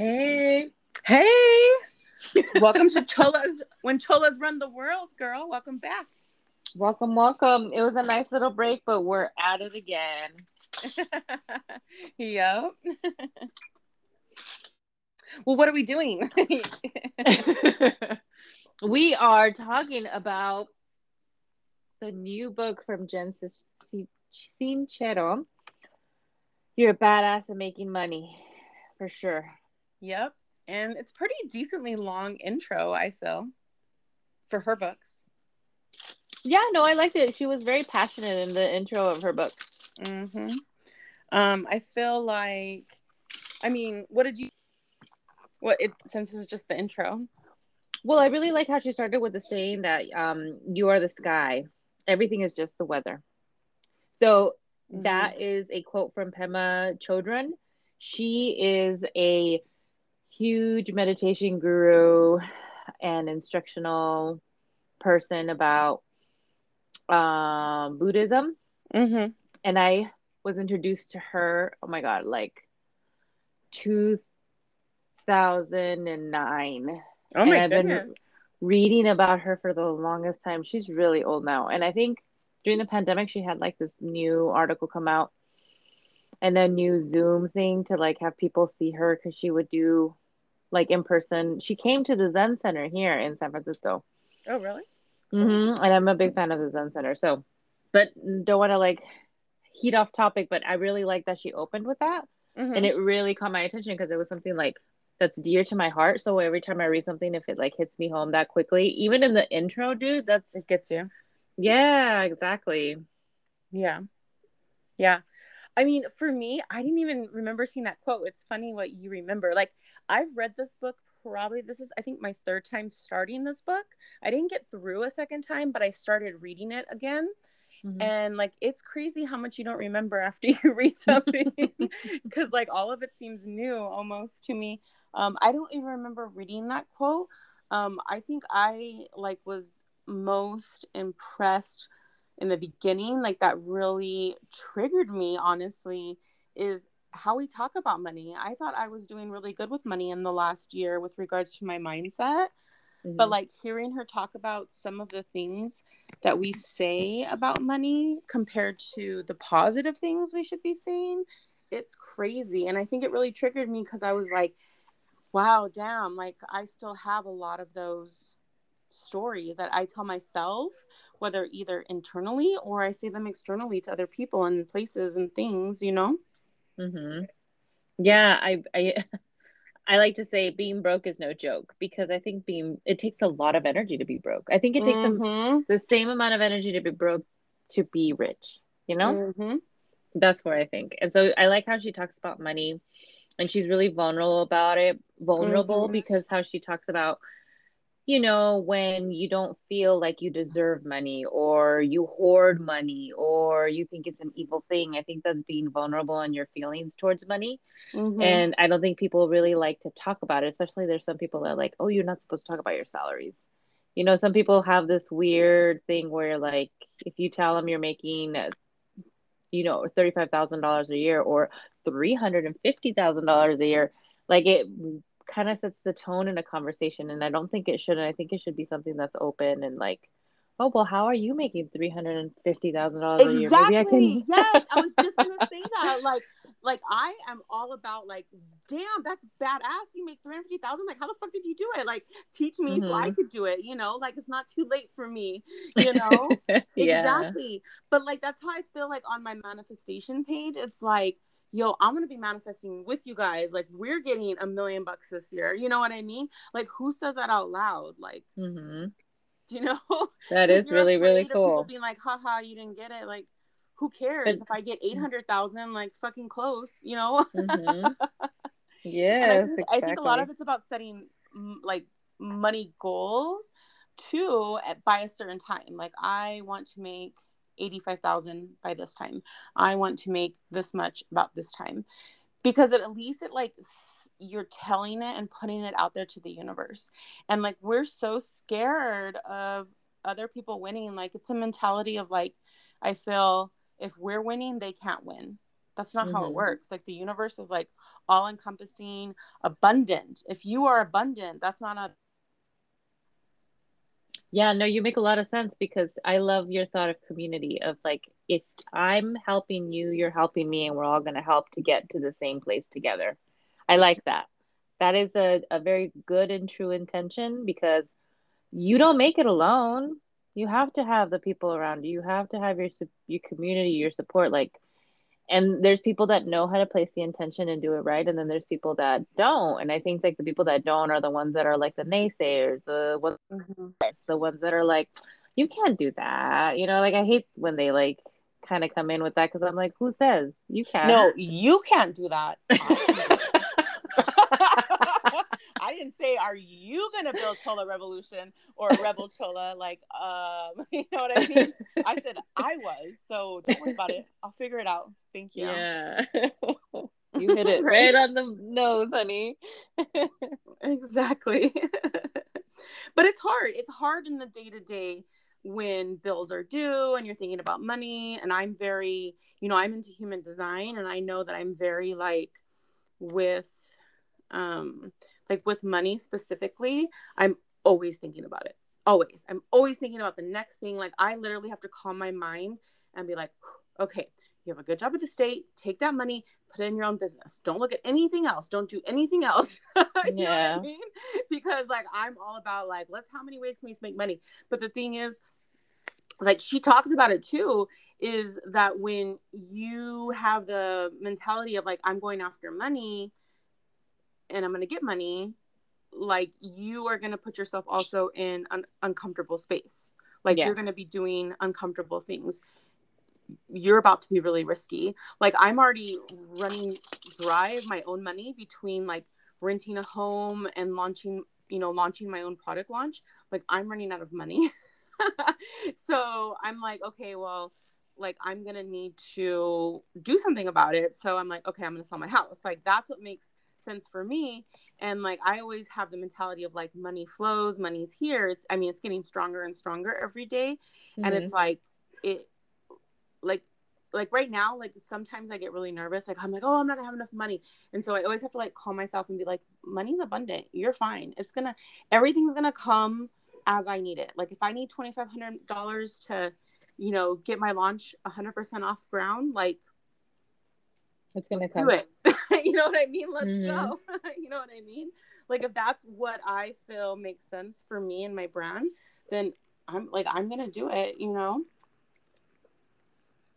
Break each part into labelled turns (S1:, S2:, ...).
S1: Hey.
S2: Hey. welcome to Chola's when Cholas run the world, girl. Welcome back.
S1: Welcome, welcome. It was a nice little break, but we're at it again.
S2: yep. well, what are we doing?
S1: we are talking about the new book from Jen Sincero. You're a badass at making money, for sure.
S2: Yep. And it's pretty decently long intro, I feel, for her books.
S1: Yeah, no, I liked it. She was very passionate in the intro of her book.
S2: Mm-hmm. Um, I feel like, I mean, what did you? What it since this is just the intro.
S1: Well, I really like how she started with the saying that um, "You are the sky. Everything is just the weather." So mm-hmm. that is a quote from Pema Chodron. She is a huge meditation guru and instructional person about um, Buddhism. Mm-hmm. And I was introduced to her, oh my God, like 2009.
S2: Oh my and I've goodness. been
S1: reading about her for the longest time. She's really old now. And I think during the pandemic, she had like this new article come out and a new Zoom thing to like have people see her because she would do like in person. She came to the Zen Center here in San Francisco.
S2: Oh, really?
S1: Mm-hmm. And I'm a big fan of the Zen Center. So, but don't want to like heat off topic, but I really like that she opened with that. Mm-hmm. And it really caught my attention because it was something like that's dear to my heart. So every time I read something, if it like hits me home that quickly, even in the intro, dude, that's
S2: it gets you.
S1: Yeah, exactly.
S2: Yeah. Yeah. I mean, for me, I didn't even remember seeing that quote. It's funny what you remember. Like, I've read this book probably, this is, I think, my third time starting this book. I didn't get through a second time, but I started reading it again. Mm-hmm. And like, it's crazy how much you don't remember after you read something because, like, all of it seems new almost to me. Um, I don't even remember reading that quote. Um, I think I like was most impressed in the beginning, like that really triggered me, honestly, is how we talk about money. I thought I was doing really good with money in the last year with regards to my mindset. Mm-hmm. But like hearing her talk about some of the things that we say about money compared to the positive things we should be saying, it's crazy. And I think it really triggered me because I was like, wow, damn, like I still have a lot of those stories that I tell myself, whether either internally or I say them externally to other people and places and things, you know?
S1: Mm-hmm. Yeah, I, I, I like to say being broke is no joke because I think being it takes a lot of energy to be broke. I think it takes mm-hmm. the same amount of energy to be broke to be rich. You know, mm-hmm. that's where I think. And so I like how she talks about money, and she's really vulnerable about it. Vulnerable mm-hmm. because how she talks about you know, when you don't feel like you deserve money or you hoard money or you think it's an evil thing. I think that's being vulnerable in your feelings towards money. Mm-hmm. And I don't think people really like to talk about it, especially there's some people that are like, oh, you're not supposed to talk about your salaries. You know, some people have this weird thing where, like, if you tell them you're making, you know, $35,000 a year or $350,000 a year, like it kind of sets the tone in a conversation and i don't think it should and i think it should be something that's open and like oh well how are you making $350000
S2: exactly. a year Maybe I can... yes i was just gonna say that like like i am all about like damn that's badass you make 350000 like how the fuck did you do it like teach me mm-hmm. so i mm-hmm. could do it you know like it's not too late for me you know yeah. exactly but like that's how i feel like on my manifestation page it's like yo, I'm gonna be manifesting with you guys. Like we're getting a million bucks this year. You know what I mean? Like who says that out loud? Like, mm-hmm. do you know?
S1: That is really really cool.
S2: Being like, haha, you didn't get it. Like, who cares but, if I get eight hundred thousand? Like fucking close. You know?
S1: mm-hmm. Yes,
S2: I think, exactly. I think a lot of it's about setting like money goals too by a certain time. Like I want to make 85,000 by this time. I want to make this much about this time. Because at least it like you're telling it and putting it out there to the universe. And like we're so scared of other people winning. Like it's a mentality of like I feel if we're winning, they can't win. That's not mm-hmm. how it mm-hmm. works. Like the universe is like all encompassing, abundant. If you are abundant, that's not a
S1: yeah, no, you make a lot of sense because I love your thought of community of like if I'm helping you, you're helping me, and we're all going to help to get to the same place together. I like that. That is a, a very good and true intention because you don't make it alone. You have to have the people around you. You have to have your your community, your support. Like and there's people that know how to place the intention and do it right and then there's people that don't. And i think like the people that don't are the ones that are like the naysayers the ones mm-hmm. the ones that are like you can't do that. You know like i hate when they like kind of come in with that because i'm like who says? You can't
S2: no you can't do that I didn't say, "Are you gonna build Chola Revolution or Rebel Chola?" Like, um, you know what I mean? I said I was, so don't worry about it. I'll figure it out. Thank you.
S1: Yeah, you hit it right? right on the nose, honey.
S2: exactly. but it's hard. It's hard in the day to day when bills are due and you're thinking about money. And I'm very, you know, I'm into human design, and I know that I'm very like with um like with money specifically i'm always thinking about it. Always. I'm always thinking about the next thing. Like i literally have to calm my mind and be like okay you have a good job at the state. Take that money put it in your own business. Don't look at anything else. Don't do anything else. Yeah I mean? because like i'm all about like let's how many ways can we make money? But the thing is like she talks about it too is that when you have the mentality of like i'm going after money and I'm going to get money, like you are going to put yourself also in an uncomfortable space. Like yes. you're going to be doing uncomfortable things. You're about to be really risky. Like I'm already running dry of my own money between like renting a home and launching, you know, launching my own product launch. Like I'm running out of money. so I'm like, okay, well, like I'm gonna need to do something about it. So I'm like, okay, I'm gonna sell my house. Like that's what makes sense for me and like i always have the mentality of like money flows money's here it's i mean it's getting stronger and stronger every day. Mm-hmm. and it's mm-hmm. like it like like right now like sometimes i get really nervous like i'm like oh i'm not gonna have enough money and so i always have to like call myself and be like money's abundant you're fine it's gonna everything's gonna come as i need it like if i need $2500 to you know get my launch 100% off ground like
S1: it's gonna come.
S2: do it you know what I mean? Let's mm-hmm. go. you know what I mean? Like if that's what I feel makes sense for me and my brand, then I'm like I'm gonna do it. You know.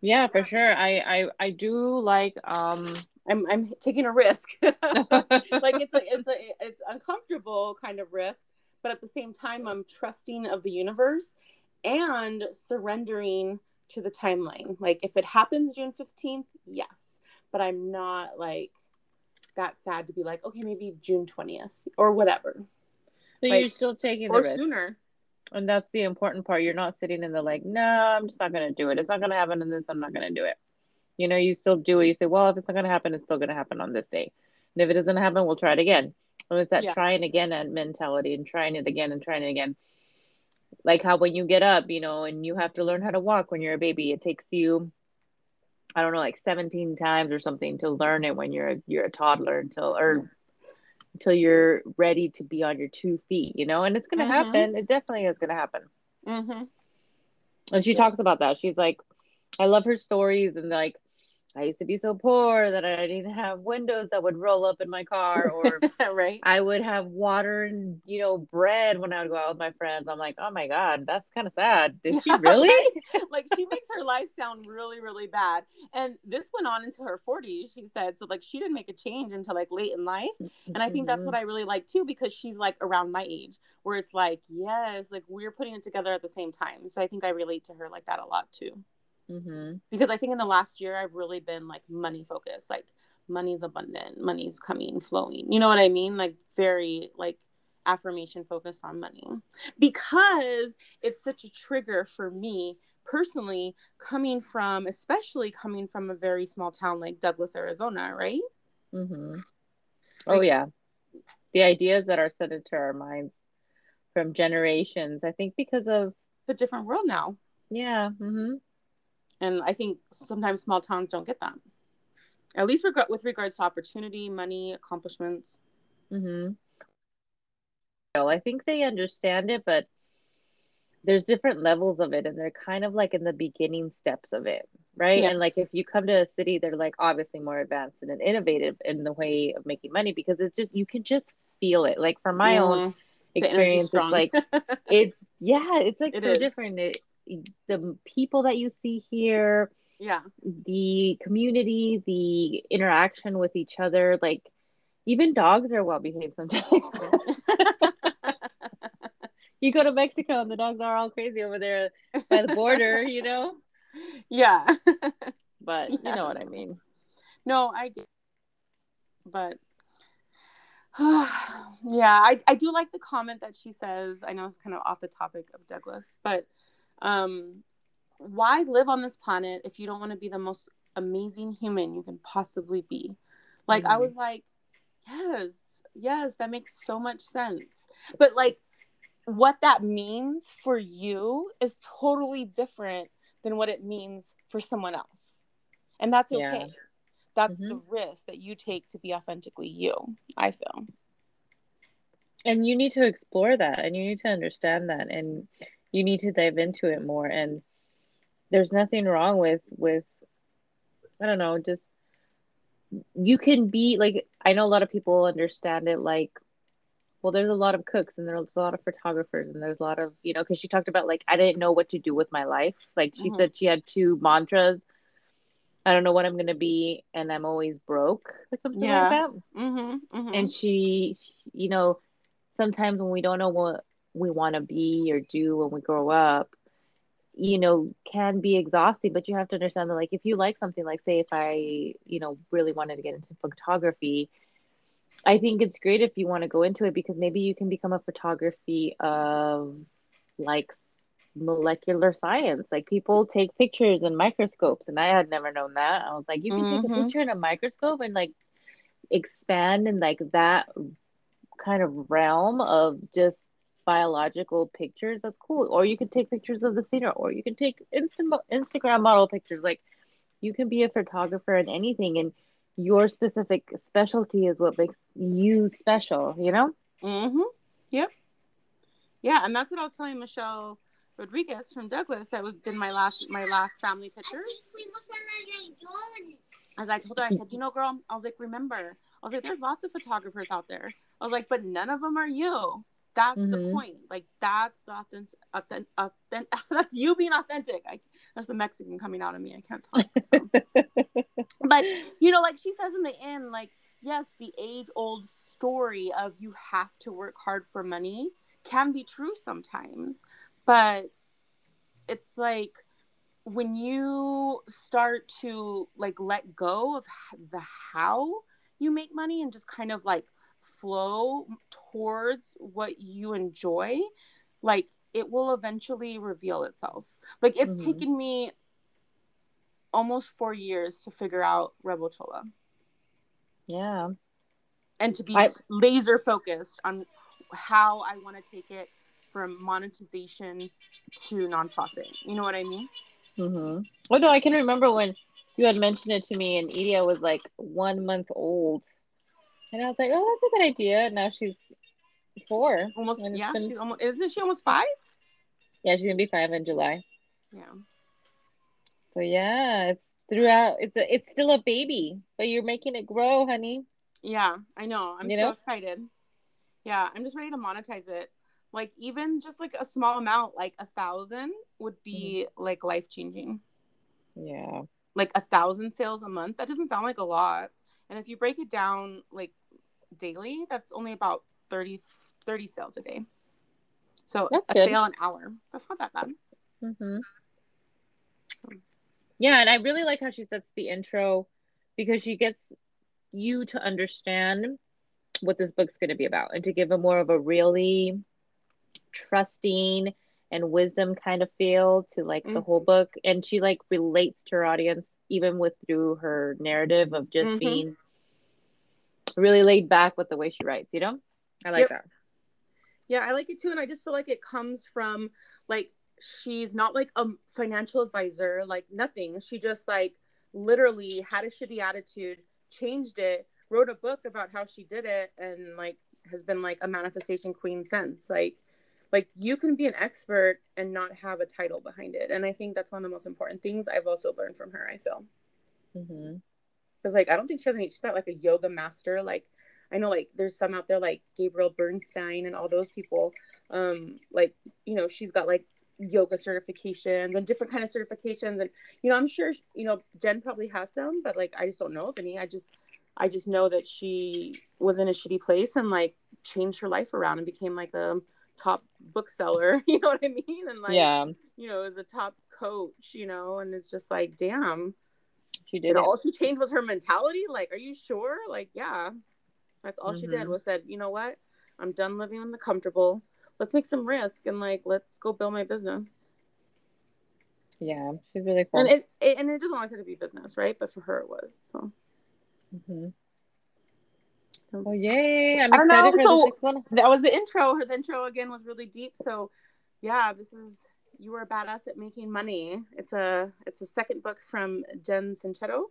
S1: Yeah, for sure. I I I do like um.
S2: I'm I'm taking a risk. like it's a it's a it's uncomfortable kind of risk, but at the same time I'm trusting of the universe and surrendering to the timeline. Like if it happens June 15th, yes, but I'm not like that sad to be like, okay, maybe June 20th or whatever.
S1: So like, you're still taking
S2: or
S1: the risk.
S2: sooner.
S1: And that's the important part. You're not sitting in the like, no, I'm just not gonna do it. It's not gonna happen in this, I'm not gonna do it. You know, you still do it. You say, well, if it's not gonna happen, it's still gonna happen on this day. And if it doesn't happen, we'll try it again. And it's that yeah. trying again and mentality and trying it again and trying it again. Like how when you get up, you know, and you have to learn how to walk when you're a baby, it takes you I don't know, like 17 times or something to learn it when you're a, you're a toddler until or until you're ready to be on your two feet, you know. And it's gonna mm-hmm. happen. It definitely is gonna happen. Mm-hmm. And she talks about that. She's like, I love her stories and like I used to be so poor that I didn't have windows that would roll up in my car, or
S2: right.
S1: I would have water and you know bread when I would go out with my friends. I'm like, oh my god, that's kind of sad. Did she really?
S2: like she makes her life sound really, really bad. And this went on into her 40s. She said so. Like she didn't make a change until like late in life, and I think mm-hmm. that's what I really like too because she's like around my age, where it's like yes, like we're putting it together at the same time. So I think I relate to her like that a lot too. Mm-hmm. Because I think in the last year, I've really been like money focused, like money's abundant, money's coming, flowing. You know what I mean? Like very like affirmation focused on money because it's such a trigger for me personally coming from especially coming from a very small town like douglas arizona right
S1: mm-hmm. oh yeah the ideas that are set into our minds from generations i think because of
S2: the different world now
S1: yeah mm-hmm
S2: and i think sometimes small towns don't get that At least reg- with regards to opportunity, money, accomplishments.
S1: Mm-hmm. I think they understand it, but there's different levels of it, and they're kind of like in the beginning steps of it, right? Yeah. And like if you come to a city, they're like obviously more advanced and innovative in the way of making money because it's just you can just feel it. Like from my mm-hmm. own experience, it's like it's yeah, it's like it so is. different. It, the people that you see here,
S2: yeah,
S1: the community, the interaction with each other, like even dogs are well behaved sometimes. you go to Mexico and the dogs are all crazy over there by the border, you know?
S2: Yeah.
S1: but you know what I mean.
S2: No, I get but yeah, I, I do like the comment that she says. I know it's kind of off the topic of Douglas, but um, why live on this planet if you don't want to be the most amazing human you can possibly be? Like, mm-hmm. I was like, yes, yes, that makes so much sense. But like, what that means for you is totally different than what it means for someone else. And that's okay. Yeah. That's mm-hmm. the risk that you take to be authentically you, I feel.
S1: And you need to explore that and you need to understand that and you need to dive into it more and there's nothing wrong with with I don't know, just you can be like I know a lot of people understand it like well there's a lot of cooks and there's a lot of photographers and there's a lot of you know because she talked about like i didn't know what to do with my life like she mm-hmm. said she had two mantras i don't know what i'm going to be and i'm always broke or something yeah. like that mm-hmm, mm-hmm. and she, she you know sometimes when we don't know what we want to be or do when we grow up you know can be exhausting but you have to understand that like if you like something like say if i you know really wanted to get into photography I think it's great if you want to go into it because maybe you can become a photography of like molecular science. Like people take pictures in microscopes, and I had never known that. I was like, you can mm-hmm. take a mm-hmm. picture in a microscope and like expand in like that kind of realm of just biological pictures. That's cool. Or you can take pictures of the scenery, or you can take Insta- Instagram model pictures. Like you can be a photographer in anything, and your specific specialty is what makes you special, you know?
S2: Mm-hmm. Yep. Yeah, and that's what I was telling Michelle Rodriguez from Douglas that was did my last my last family pictures. As I told her, I said, you know, girl, I was like, remember, I was like, there's lots of photographers out there. I was like, but none of them are you. That's mm-hmm. the point. Like that's the authentic, authentic, authentic that's you being authentic. I, that's the Mexican coming out of me. I can't talk. So. but you know, like she says in the end, like yes, the age-old story of you have to work hard for money can be true sometimes, but it's like when you start to like let go of the how you make money and just kind of like flow towards what you enjoy, like it will eventually reveal itself. Like it's mm-hmm. taken me almost four years to figure out Rebel Chola.
S1: Yeah.
S2: And to be I... laser focused on how I want to take it from monetization to nonprofit. You know what I mean?
S1: Mm-hmm. Well, no, I can remember when you had mentioned it to me, and Edia was like one month old, and I was like, "Oh, that's a good idea." Now she's four.
S2: Almost, yeah. Been... She's almost. Isn't she almost five?
S1: Yeah, she's gonna be five in July.
S2: Yeah.
S1: So yeah, it's throughout. It's a, it's still a baby, but you're making it grow, honey.
S2: Yeah, I know. I'm you so know? excited. Yeah, I'm just ready to monetize it. Like even just like a small amount, like a thousand, would be mm-hmm. like life changing.
S1: Yeah.
S2: Like a thousand sales a month. That doesn't sound like a lot. And if you break it down like daily, that's only about 30, 30 sales a day. So that's a good. sale an hour. That's not that bad.
S1: Mm-hmm. So. Yeah, and I really like how she sets the intro because she gets you to understand what this book's going to be about and to give a more of a really trusting and wisdom kind of feel to like mm-hmm. the whole book and she like relates to her audience even with through her narrative of just mm-hmm. being really laid back with the way she writes you know i like yep. that
S2: yeah i like it too and i just feel like it comes from like she's not like a financial advisor like nothing she just like literally had a shitty attitude, changed it, wrote a book about how she did it, and like has been like a manifestation queen since. Like, like you can be an expert and not have a title behind it, and I think that's one of the most important things I've also learned from her. I feel. Mm-hmm because like I don't think she has any. She's not like a yoga master. Like I know like there's some out there like Gabrielle Bernstein and all those people. Um, like you know she's got like yoga certifications and different kind of certifications and you know i'm sure you know jen probably has some but like i just don't know of any i just i just know that she was in a shitty place and like changed her life around and became like a top bookseller you know what i mean and like yeah you know as a top coach you know and it's just like damn she did. And all she changed was her mentality. Like, are you sure? Like, yeah, that's all mm-hmm. she did mm-hmm. was said, you know what? I'm done living in the comfortable. Let's make some risk and like let's go build my business.
S1: Yeah, she's really cool.
S2: And it, it and it doesn't always have to be business, right? But for her, it was so. Mm-hmm.
S1: Well, yay! I'm excited
S2: for so, the next one. That was the intro. Her the intro again was really deep. So, yeah, this is you are a badass at making money. It's a it's a second book from Jen Sincero.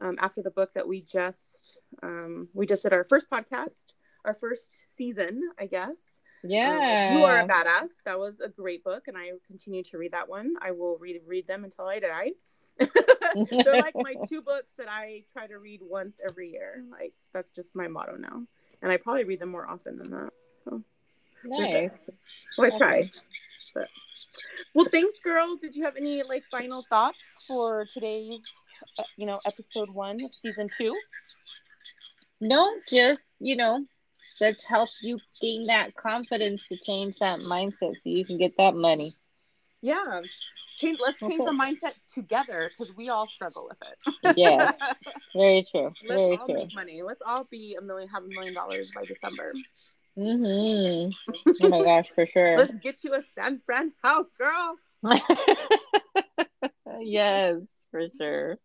S2: Um, after the book that we just um, we just did our first podcast, our first season, I guess.
S1: Yeah,
S2: um, you are a badass. That was a great book, and I continue to read that one. I will read read them until I die. They're like my two books that I try to read once every year. Like that's just my motto now, and I probably read them more often than that. So
S1: nice.
S2: Well, I try. But well, thanks, girl. Did you have any like final thoughts for today's, uh, you know, episode one of season two?
S1: No, just you know, let's help you gain that confidence to change that mindset so you can get that money.
S2: Yeah, change. Let's change okay. the mindset together because we all struggle with it.
S1: yeah, very true.
S2: Let's
S1: very
S2: all
S1: true.
S2: make money. Let's all be a million, have a million dollars by December.
S1: Mm-hmm. Oh my gosh, for sure.
S2: Let's get you a San Fran house, girl.
S1: yes, for sure.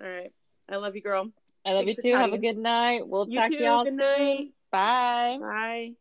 S2: All right. I love you, girl.
S1: I love Thanks you too. Have a good night. We'll you talk too. to y'all. Good night. Bye.
S2: Bye.